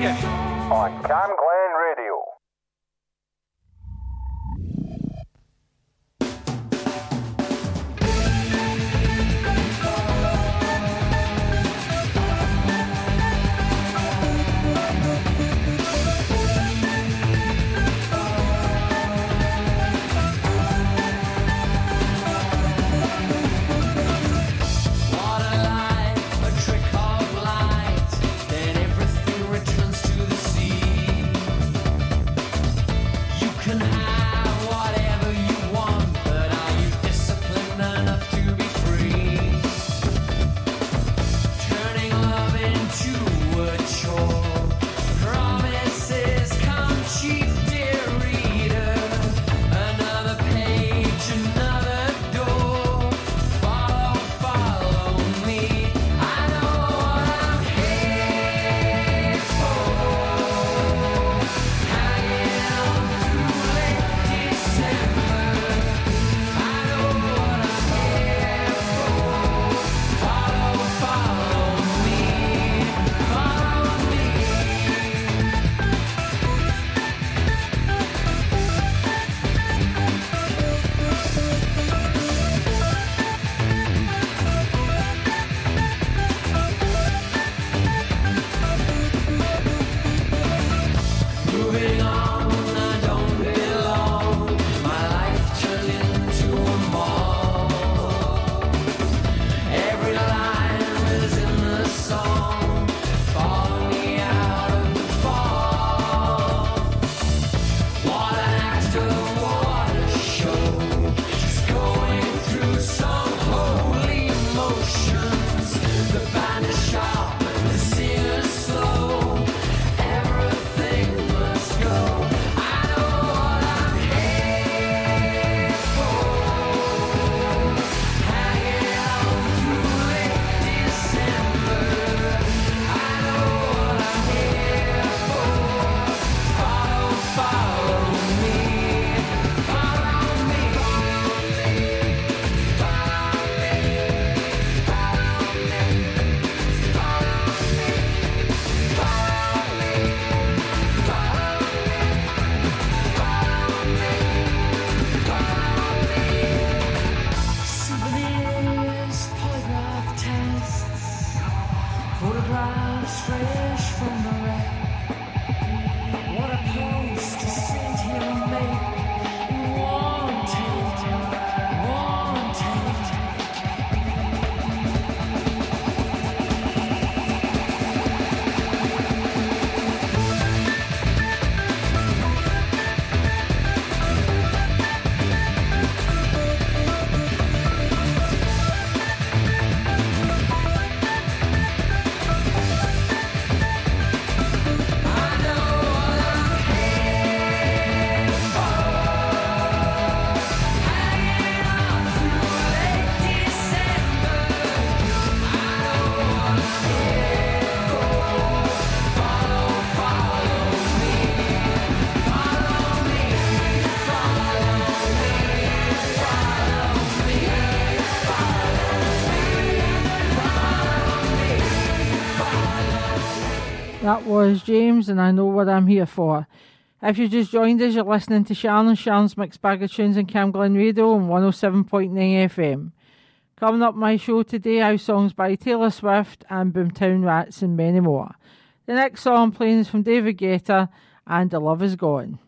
Okay. On Tom Glenn. is James, and I know what I'm here for. If you just joined us, you're listening to Sharon, Sharon's Mixed Bag of Tunes and Cam Glen Radio on 107.9 FM. Coming up my show today, I have songs by Taylor Swift and Boomtown Rats and many more. The next song playing is from David Guetta and The Love Is Gone.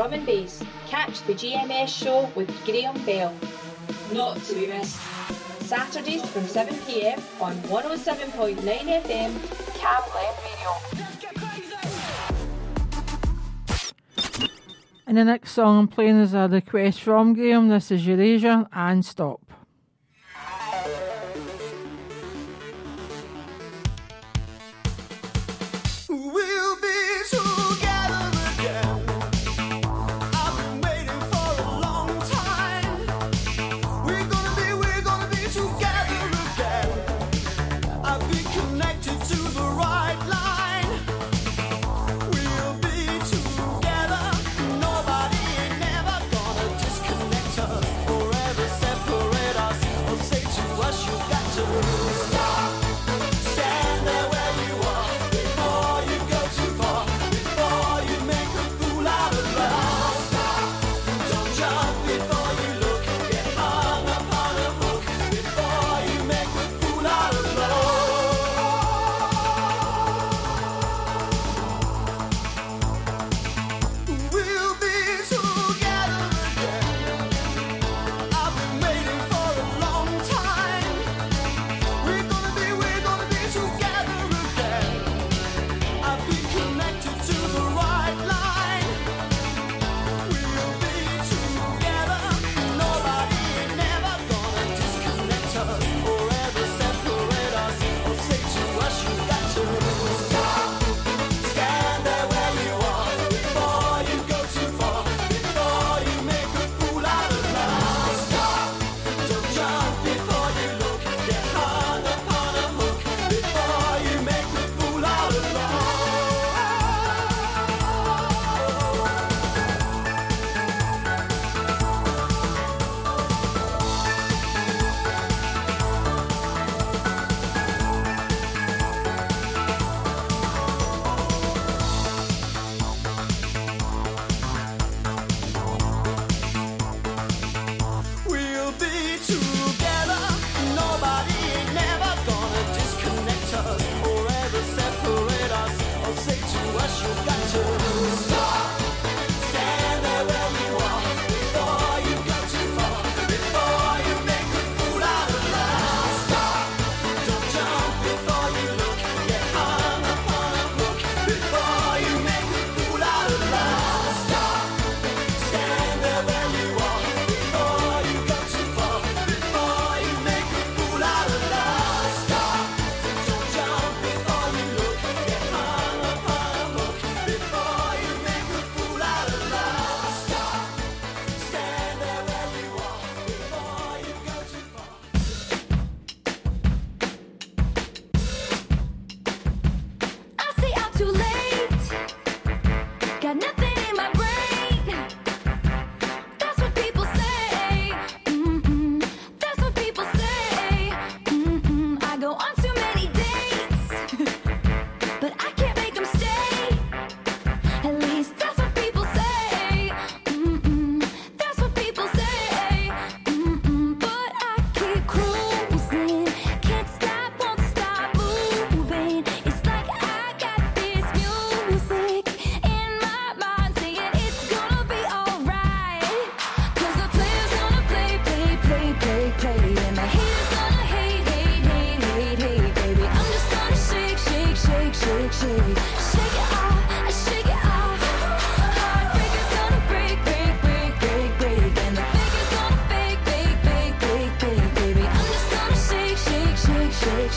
drum and bass, catch the GMS show with Graham Bell. Not to be missed. Saturdays from 7pm on 107.9 FM, Cam Radio. And the next song I'm playing is a request from Graham. This is Erasure and Stop.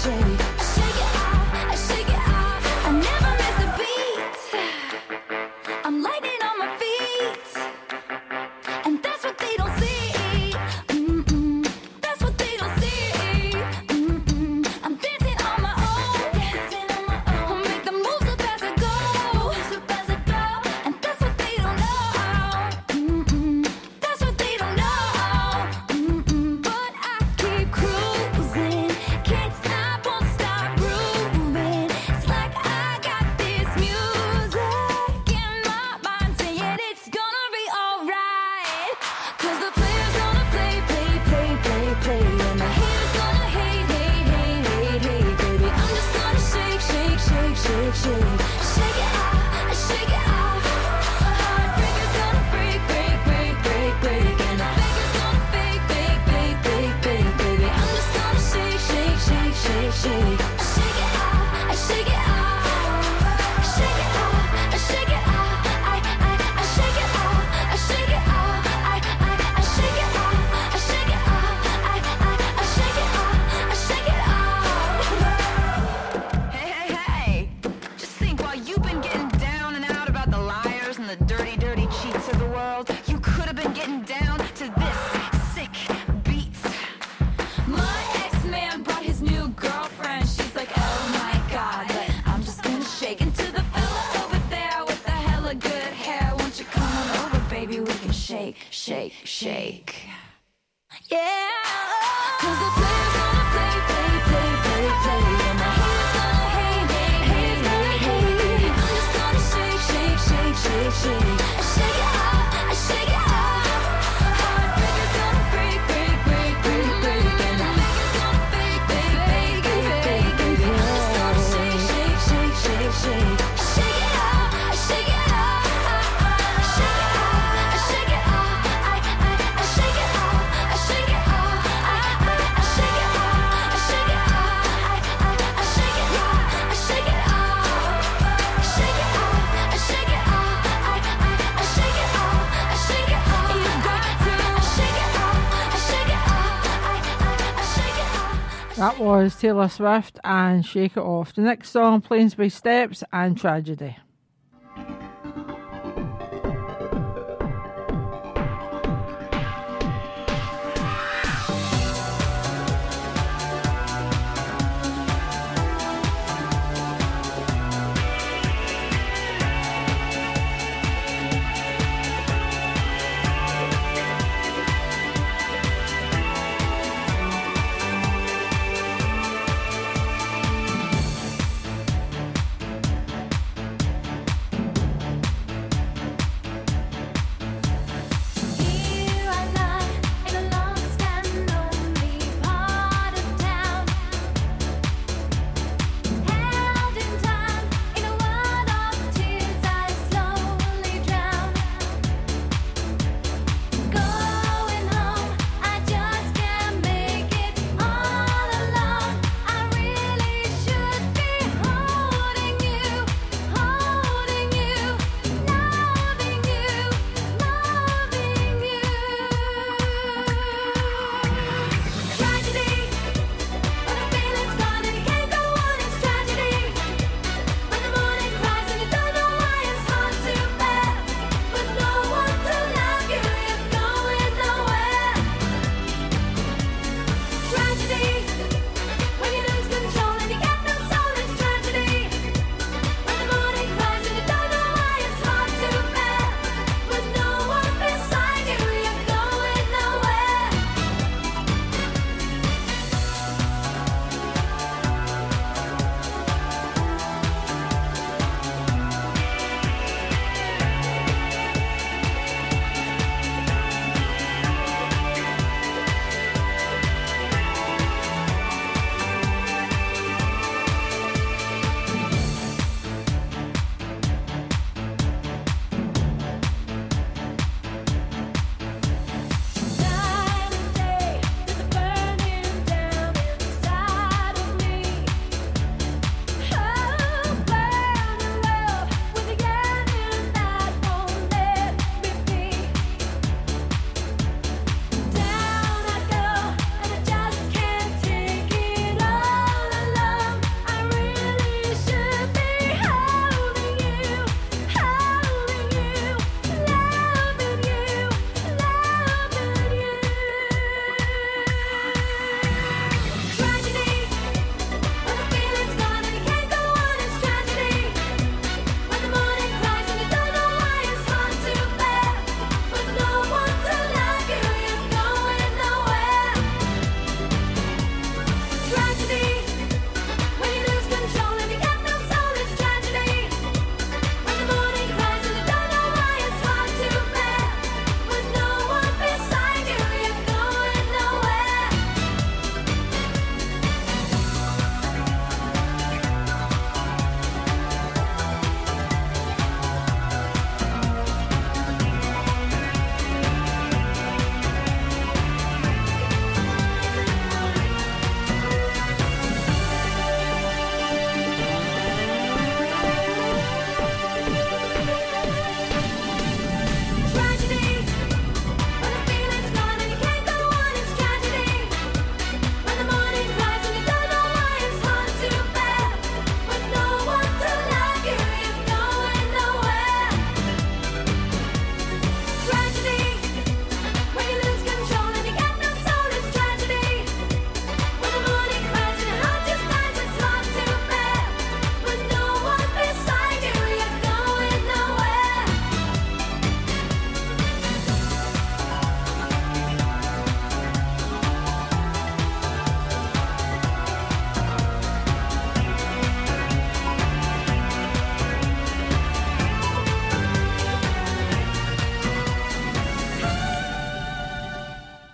shade was Taylor Swift and Shake It Off. The next song, Planes by Steps and Tragedy.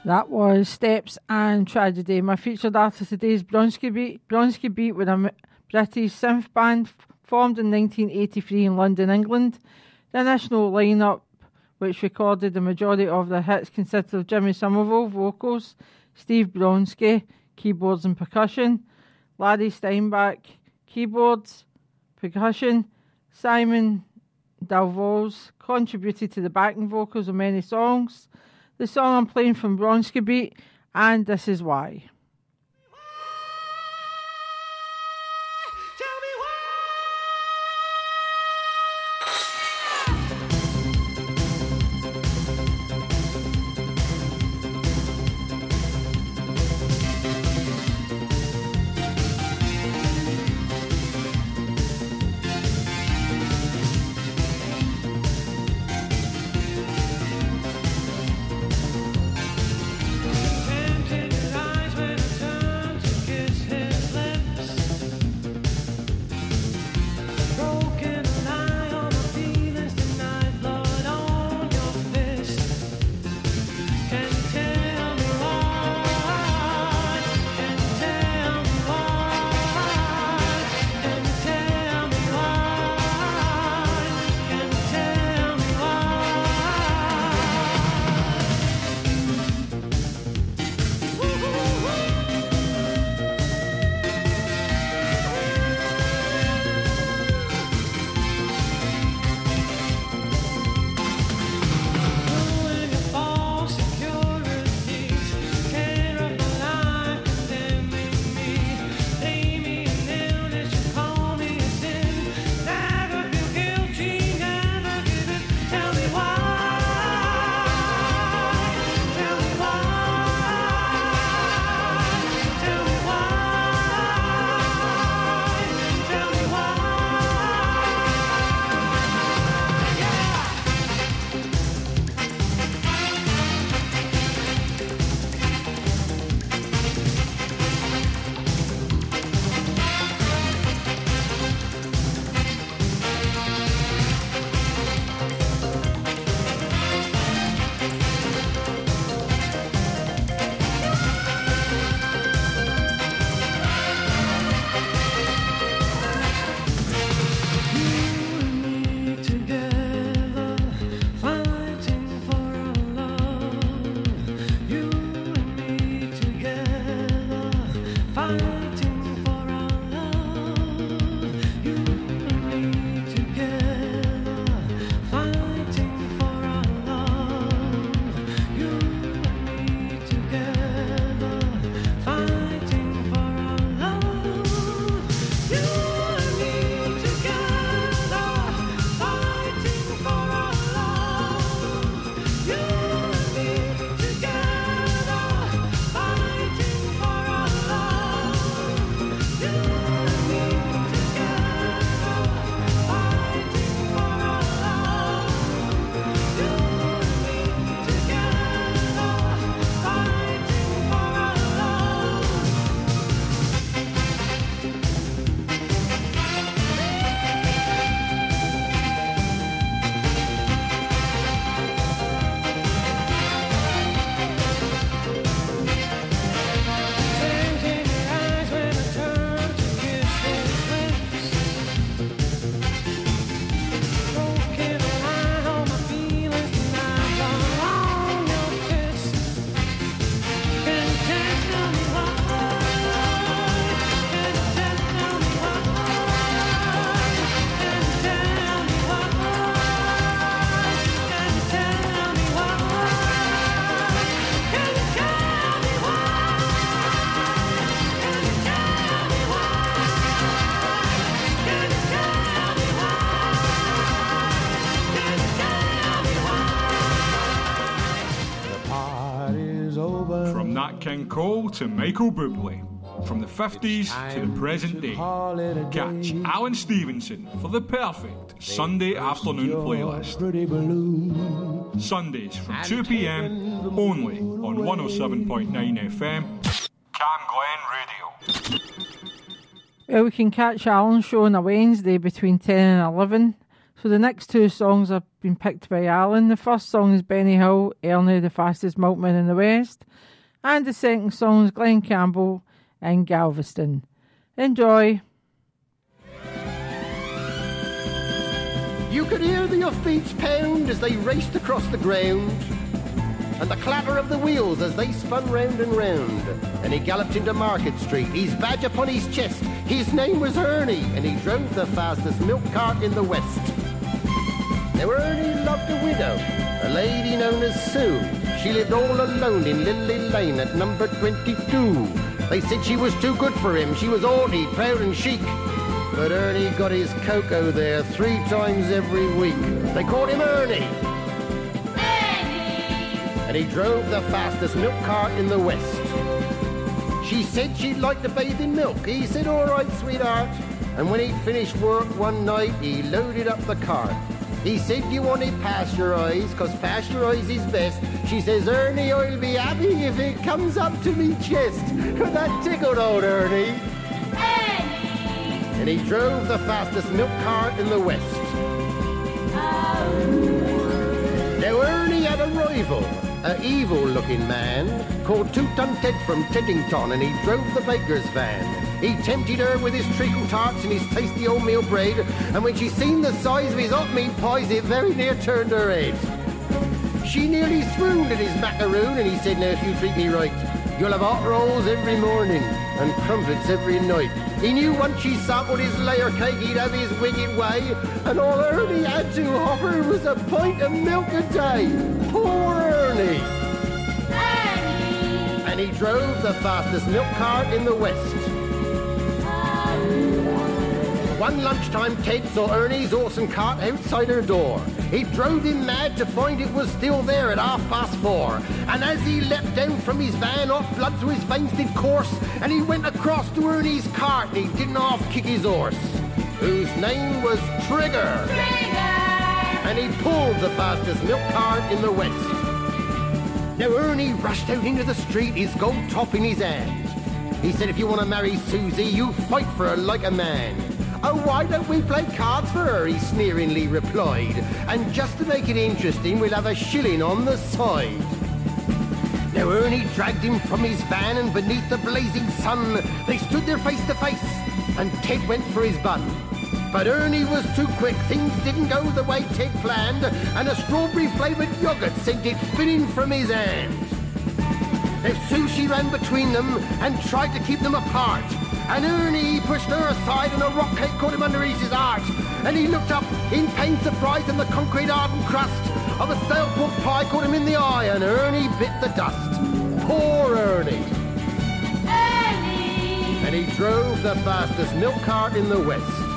That was Steps and Tragedy. My featured artist today is Bronski Beat. Bronski Beat were a British synth band formed in 1983 in London, England. The initial lineup, which recorded the majority of their hits, consisted of Jimmy Somerville vocals, Steve Bronski, keyboards and percussion, Larry Steinbach keyboards, percussion, Simon Dalvos contributed to the backing vocals of many songs. The song I'm playing from Bronski Beat, and this is why. King Cole to Michael Bublé. From the 50s to the present day. Call it a Catch. Alan Stevenson for the perfect Sunday afternoon playlist. Sundays from 2 pm only on 107.9 FM. Cam Glen Radio. Well, we can catch Alan's show on a Wednesday between 10 and 11. So the next two songs have been picked by Alan. The first song is Benny Hill, Ernie the fastest milkman in the West. And the second song is Glen Campbell in Galveston. Enjoy. You could hear the offbeats pound as they raced across the ground, and the clatter of the wheels as they spun round and round. And he galloped into Market Street, his badge upon his chest. His name was Ernie, and he drove the fastest milk cart in the West. Now Ernie loved a widow, a lady known as Sue. She lived all alone in Lily Lane at number 22. They said she was too good for him. She was haughty, proud and chic. But Ernie got his cocoa there three times every week. They called him Ernie. And he drove the fastest milk cart in the West. She said she'd like to bathe in milk. He said, all right, sweetheart. And when he'd finished work one night, he loaded up the cart. He said, you want it pasteurized, cause pasteurized is best. She says, Ernie, I'll be happy if it comes up to me chest. that tickled old Ernie. And he drove the fastest milk cart in the West. Oh. Now Ernie had a rival, a evil-looking man called Two-Ton Ted from Teddington, and he drove the baker's van. He tempted her with his treacle tarts and his tasty oatmeal bread, and when she seen the size of his hot meat pies, it very near turned her head. She nearly swooned at his macaroon, and he said, now if you treat me right, you'll have hot rolls every morning and crumpets every night. He knew once she sampled his layer cake, he'd have his wicked way, and all Ernie had to offer was a pint of milk a day. Poor Ernie! And he drove the fastest milk cart in the West. One lunchtime, Ted saw Ernie's awesome cart outside her door. He drove him mad to find it was still there at half past four. And as he leapt down from his van, off blood through his veins did course, and he went across to Ernie's cart, and he didn't half kick his horse, whose name was Trigger. Trigger. And he pulled the fastest milk cart in the West. Now Ernie rushed out into the street, his gold top in his hand. He said, if you want to marry Susie, you fight for her like a man. Oh, why don't we play cards for her? He sneeringly replied. And just to make it interesting, we'll have a shilling on the side. Now Ernie dragged him from his van, and beneath the blazing sun, they stood there face to face, and Ted went for his bun. But Ernie was too quick, things didn't go the way Ted planned, and a strawberry flavoured yogurt sent it spinning from his hand. Now Susie ran between them and tried to keep them apart. And Ernie pushed her aside and a rock cake caught him underneath his arch. And he looked up in pained surprise and the concrete hardened crust of a stale pork pie caught him in the eye and Ernie bit the dust. Poor Ernie. And he drove the fastest milk cart in the West.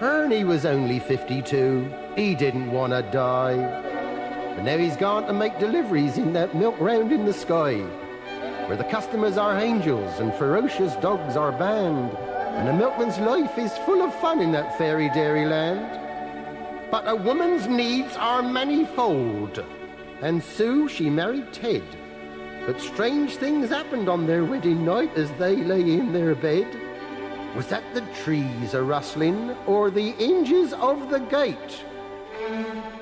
Ernie was only 52. He didn't want to die. But now he's gone to make deliveries in that milk round in the sky, where the customers are angels and ferocious dogs are banned, and a milkman's life is full of fun in that fairy dairy land. But a woman's needs are manifold, and Sue, she married Ted. But strange things happened on their wedding night as they lay in their bed. Was that the trees a rustling, or the hinges of the gate?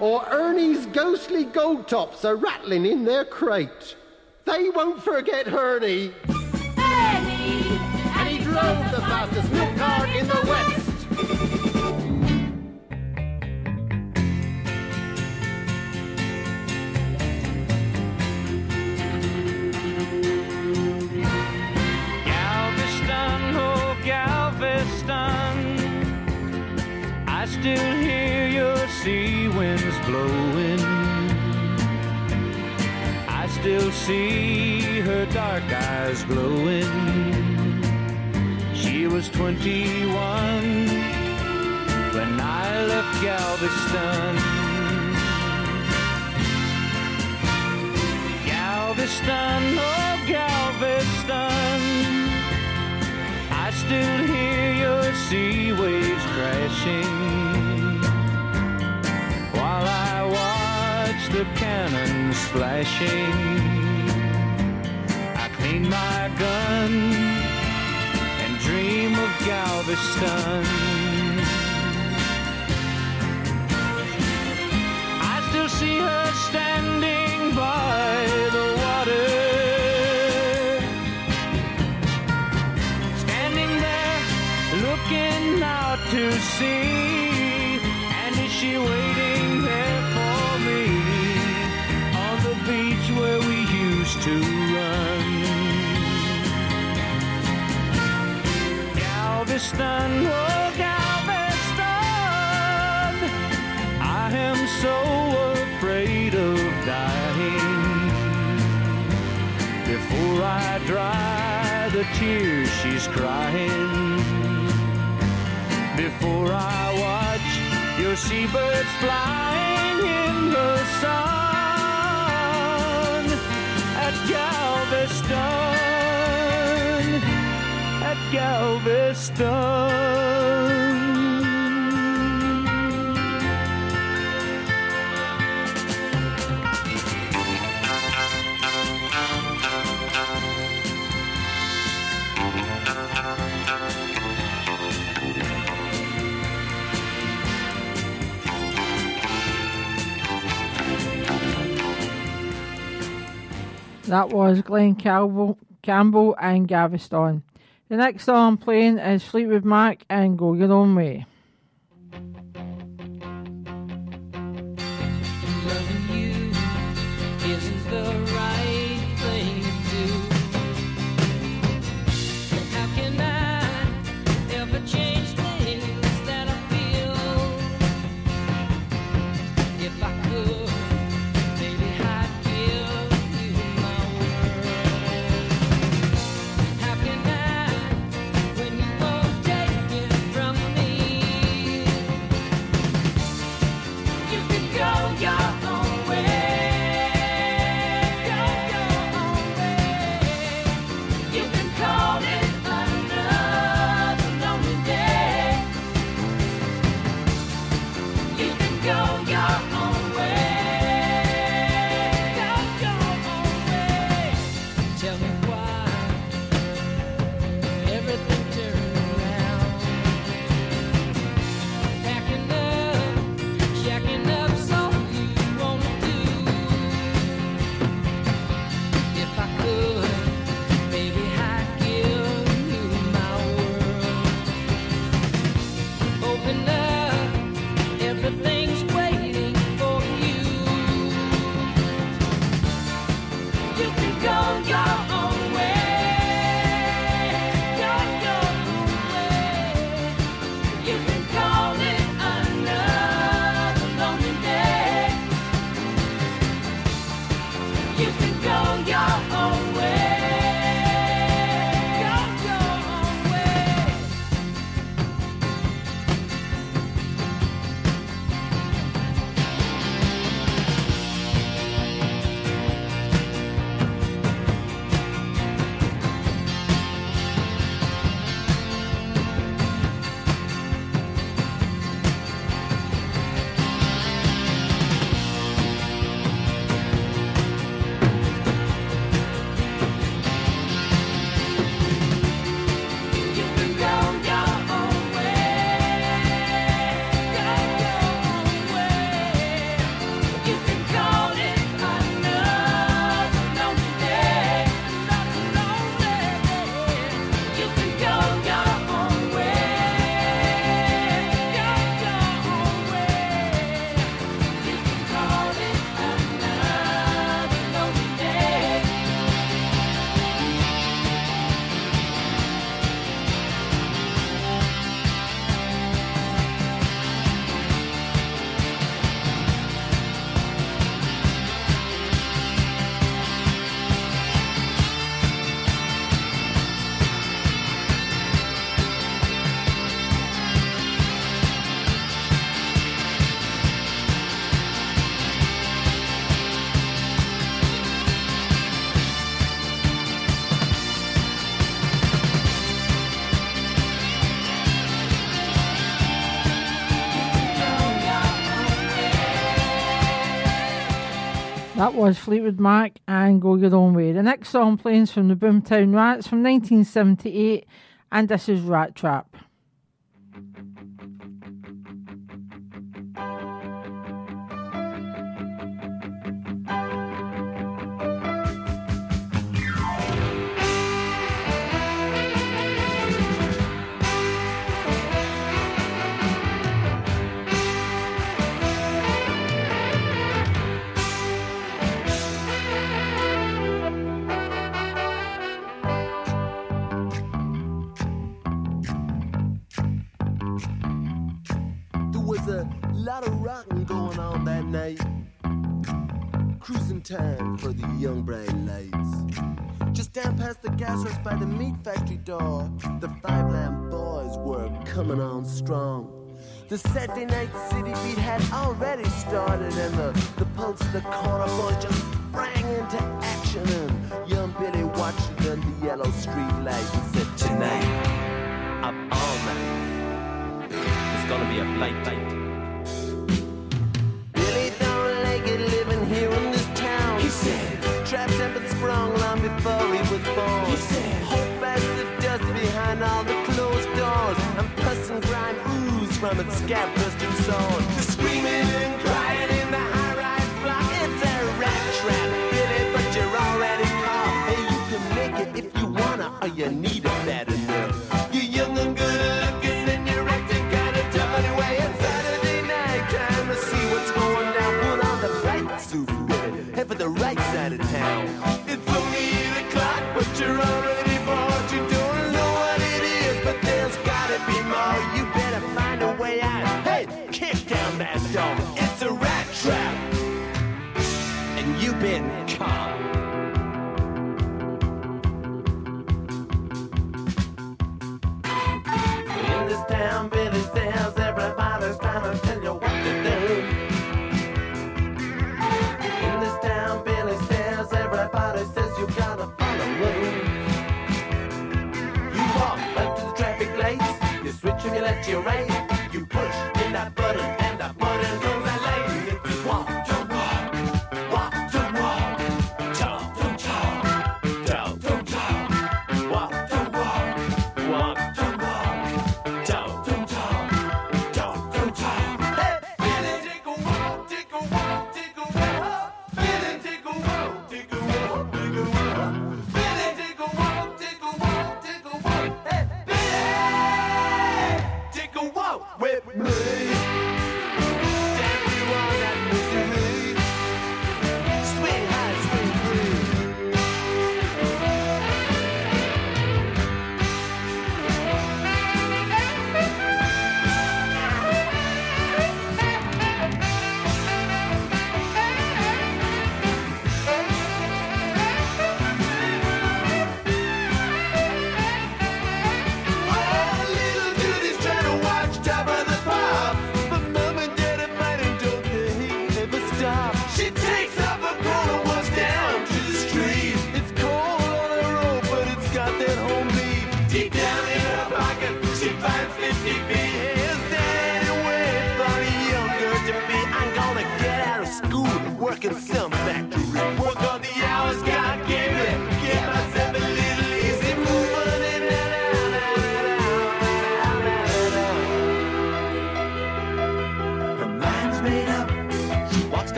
Or Ernie's ghostly gold tops a rattling in their crate? They won't forget Ernie. And he drove the fastest milk cart in the West. Galveston, oh Galveston, I still hear your sea Still see her dark eyes glowing. She was 21 when I left Galveston. Galveston, oh Galveston. I still hear your sea waves crashing while I watch the cannons flashing. Clean my gun and dream of Galveston. Galveston, oh Galveston, I am so afraid of dying. Before I dry the tears she's crying, before I watch your seabirds flying in the sun at Galveston. Galveston. That was Glen Calvo, Campbell and Galveston. The next song I'm playing is Fleetwood Mac and Go Your Own Way. was Fleetwood Mac and Go Your Own Way. The next song plays from the Boomtown Rats from 1978, and this is Rat Trap. Cruising time for the young bright lights. Just down past the gas works by the meat factory door, the Five Lamps Boys were coming on strong. The Saturday night city beat had already started, and the, the pulse of the corner boys just sprang into action. And young Billy watched under the yellow street light and said, Tonight, up all night, it's gonna be a blight night. Billy don't like it living here have been sprung long before he was born. He said, Hope as the dust behind all the closed doors. And pus and grime ooze from its scab crusted soul. The screaming and crying in the high rise block. It's a rat trap, Billy, but you're already caught. Hey, you can make it if you wanna, or you need it bad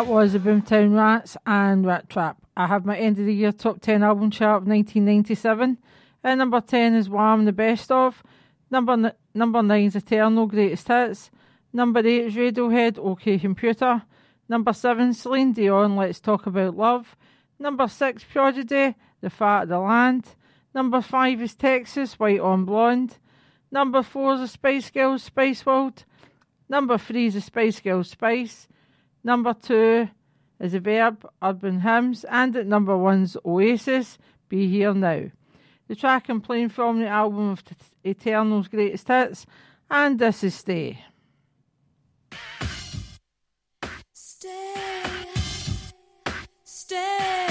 That was the Boomtown Rats and Rat Trap. I have my end of the year top 10 album chart of 1997. At number 10 is Wham! The Best Of. Number, number 9 is Eternal Greatest Hits. Number 8 is Radiohead OK Computer. Number 7 Celine Dion Let's Talk About Love. Number 6 Prodigy The Fat of the Land. Number 5 is Texas White on Blonde. Number 4 is the Spice Girls Spice World. Number 3 is the Spice Girls Spice. Number two is the Verve Urban Hymns, and at number one's Oasis, Be Here Now. The track I'm playing from the album of Eternal's Greatest Hits, and this is Stay. Stay, stay, stay.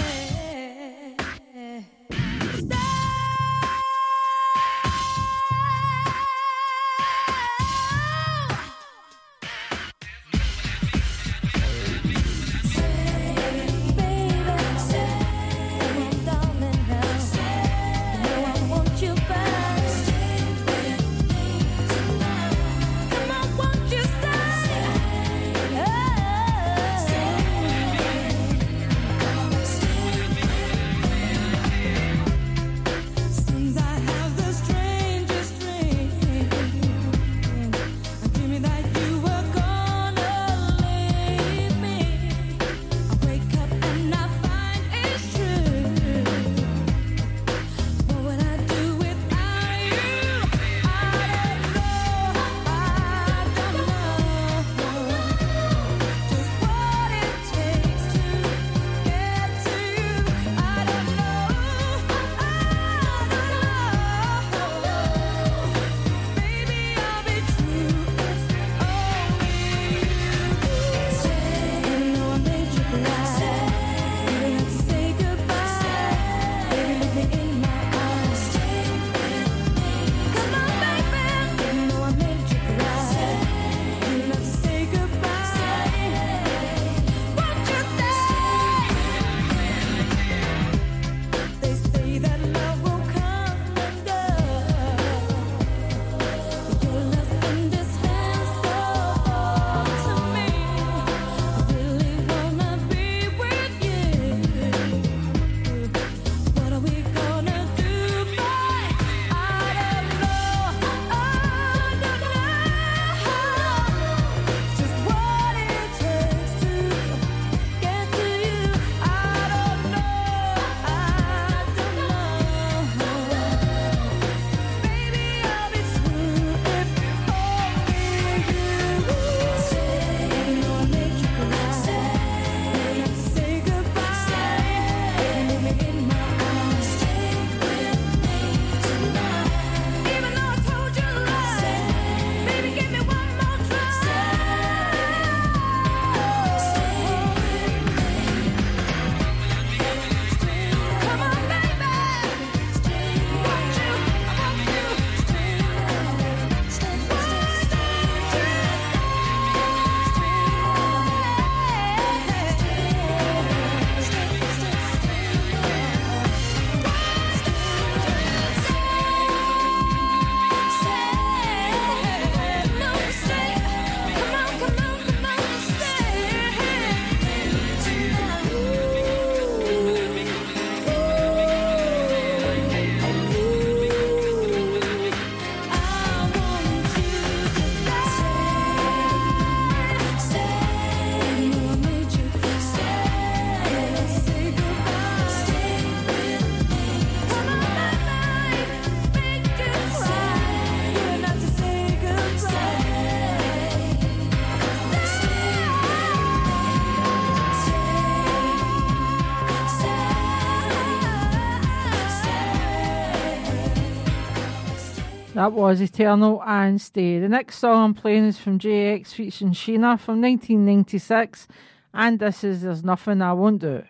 That was Eternal and Stay. The next song I'm playing is from JX featuring Shèna from 1996, and this is There's Nothing I Won't Do.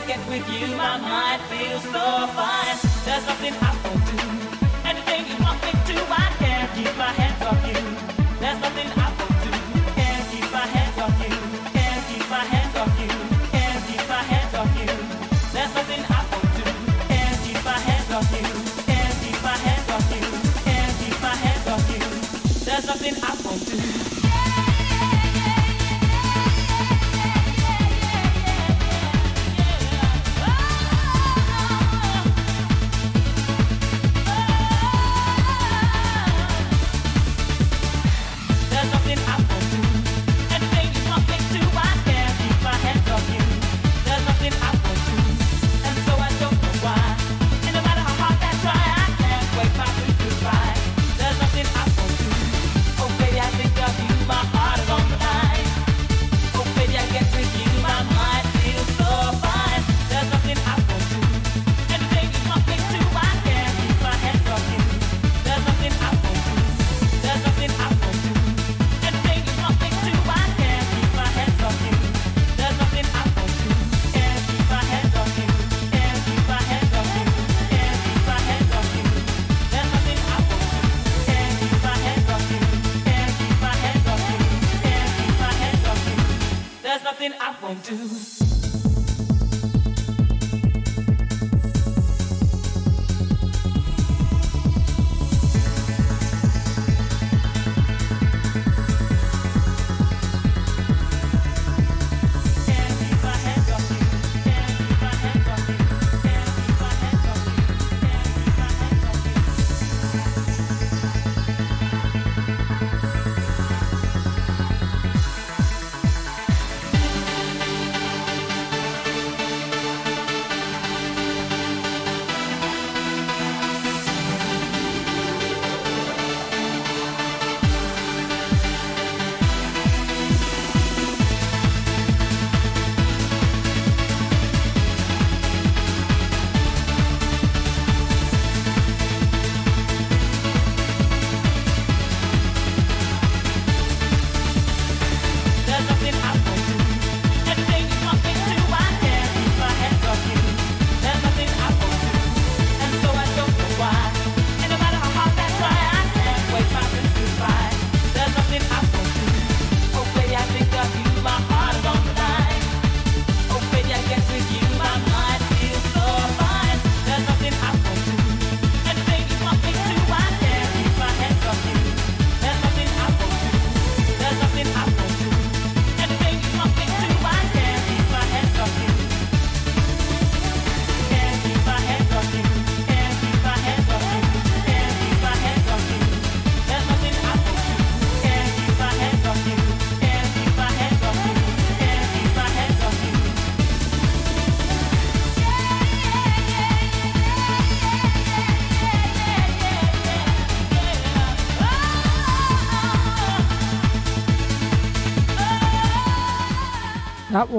second with you, my mind feels so fine. There's nothing I won't do. Anything you want me to, I can keep my head.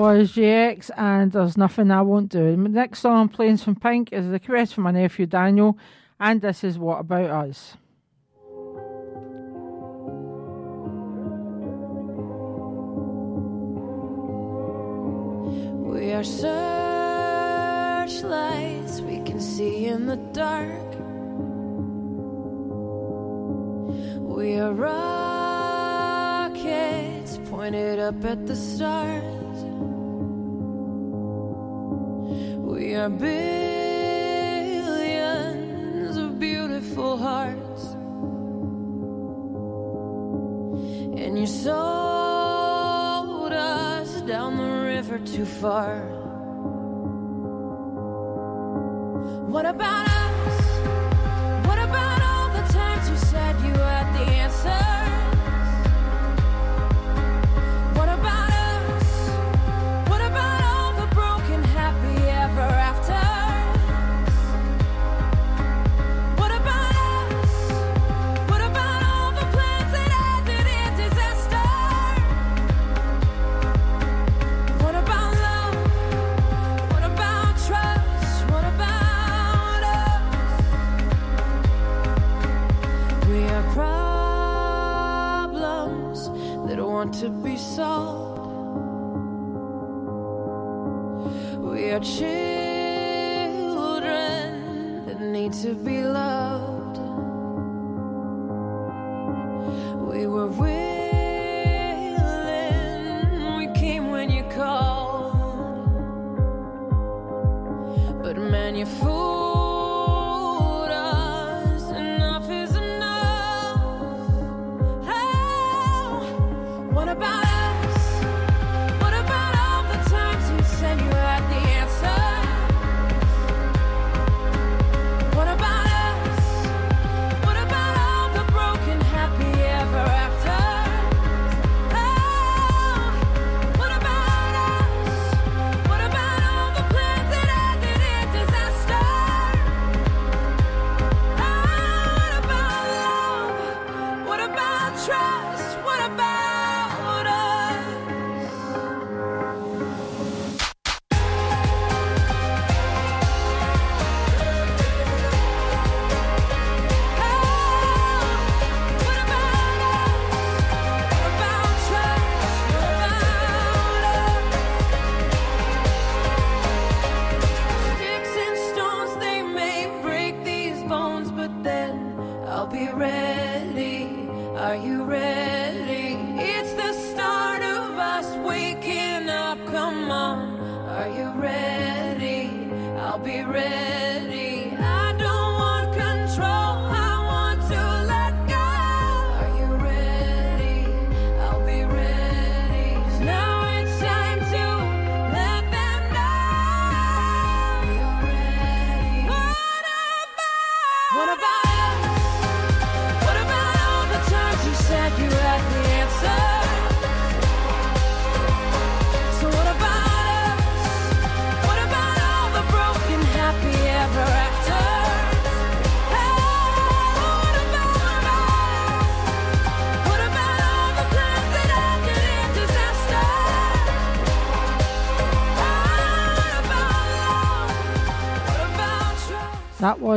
was JX and There's Nothing I Won't Do. The next song I'm playing from Pink is a request from my nephew Daniel, and this is What About Us. We are searchlights we can see in the dark. We are rockets pointed up at the stars. are billions of beautiful hearts, and you sold us down the river too far. What about?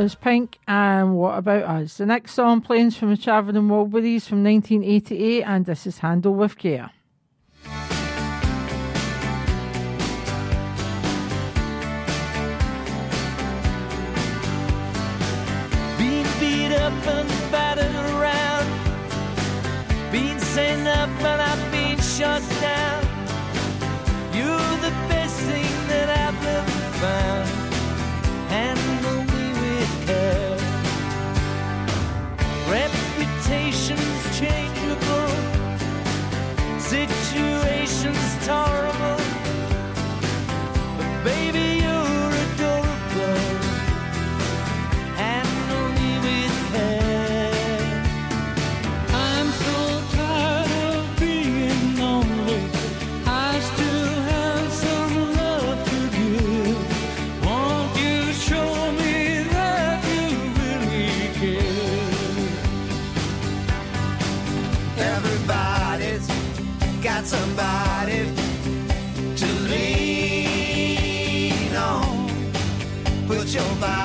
was Pink and What About Us. The next song, Planes from the Travelling Wilburys from 1988, and this is Handle with Care. Being beat up and battered around, being sent up and I've been shut down. You're the best thing that I've ever found. horrible, but baby you're adorable, with. I'm so tired of being lonely. I still have some love to give. Won't you show me that you really care? Everybody's got somebody your body.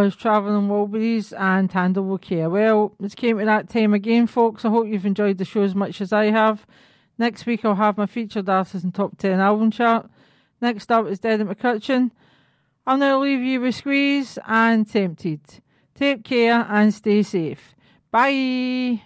That was Travelling Wilburys and Handle with Care. Well, it's came to that time again, folks. I hope you've enjoyed the show as much as I have. Next week, I'll have my featured artists and top 10 album chart. Next up is Dead in McCutcheon. I'll now leave you with Squeeze and Tempted. Take care and stay safe. Bye.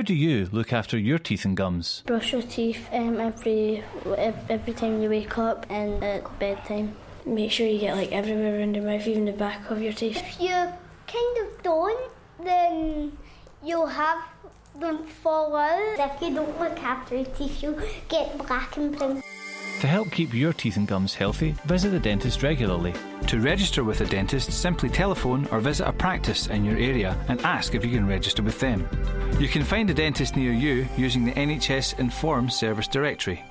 How do you look after your teeth and gums? Brush your teeth um, every every time you wake up and at bedtime. Make sure you get like everywhere around your mouth, even the back of your teeth. If you kind of don't, then you'll have them fall out. If you don't look after your teeth, you'll get black and brown. To help keep your teeth and gums healthy, visit the dentist regularly. To register with a dentist, simply telephone or visit a practice in your area and ask if you can register with them. You can find a dentist near you using the NHS Inform service directory.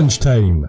Lunchtime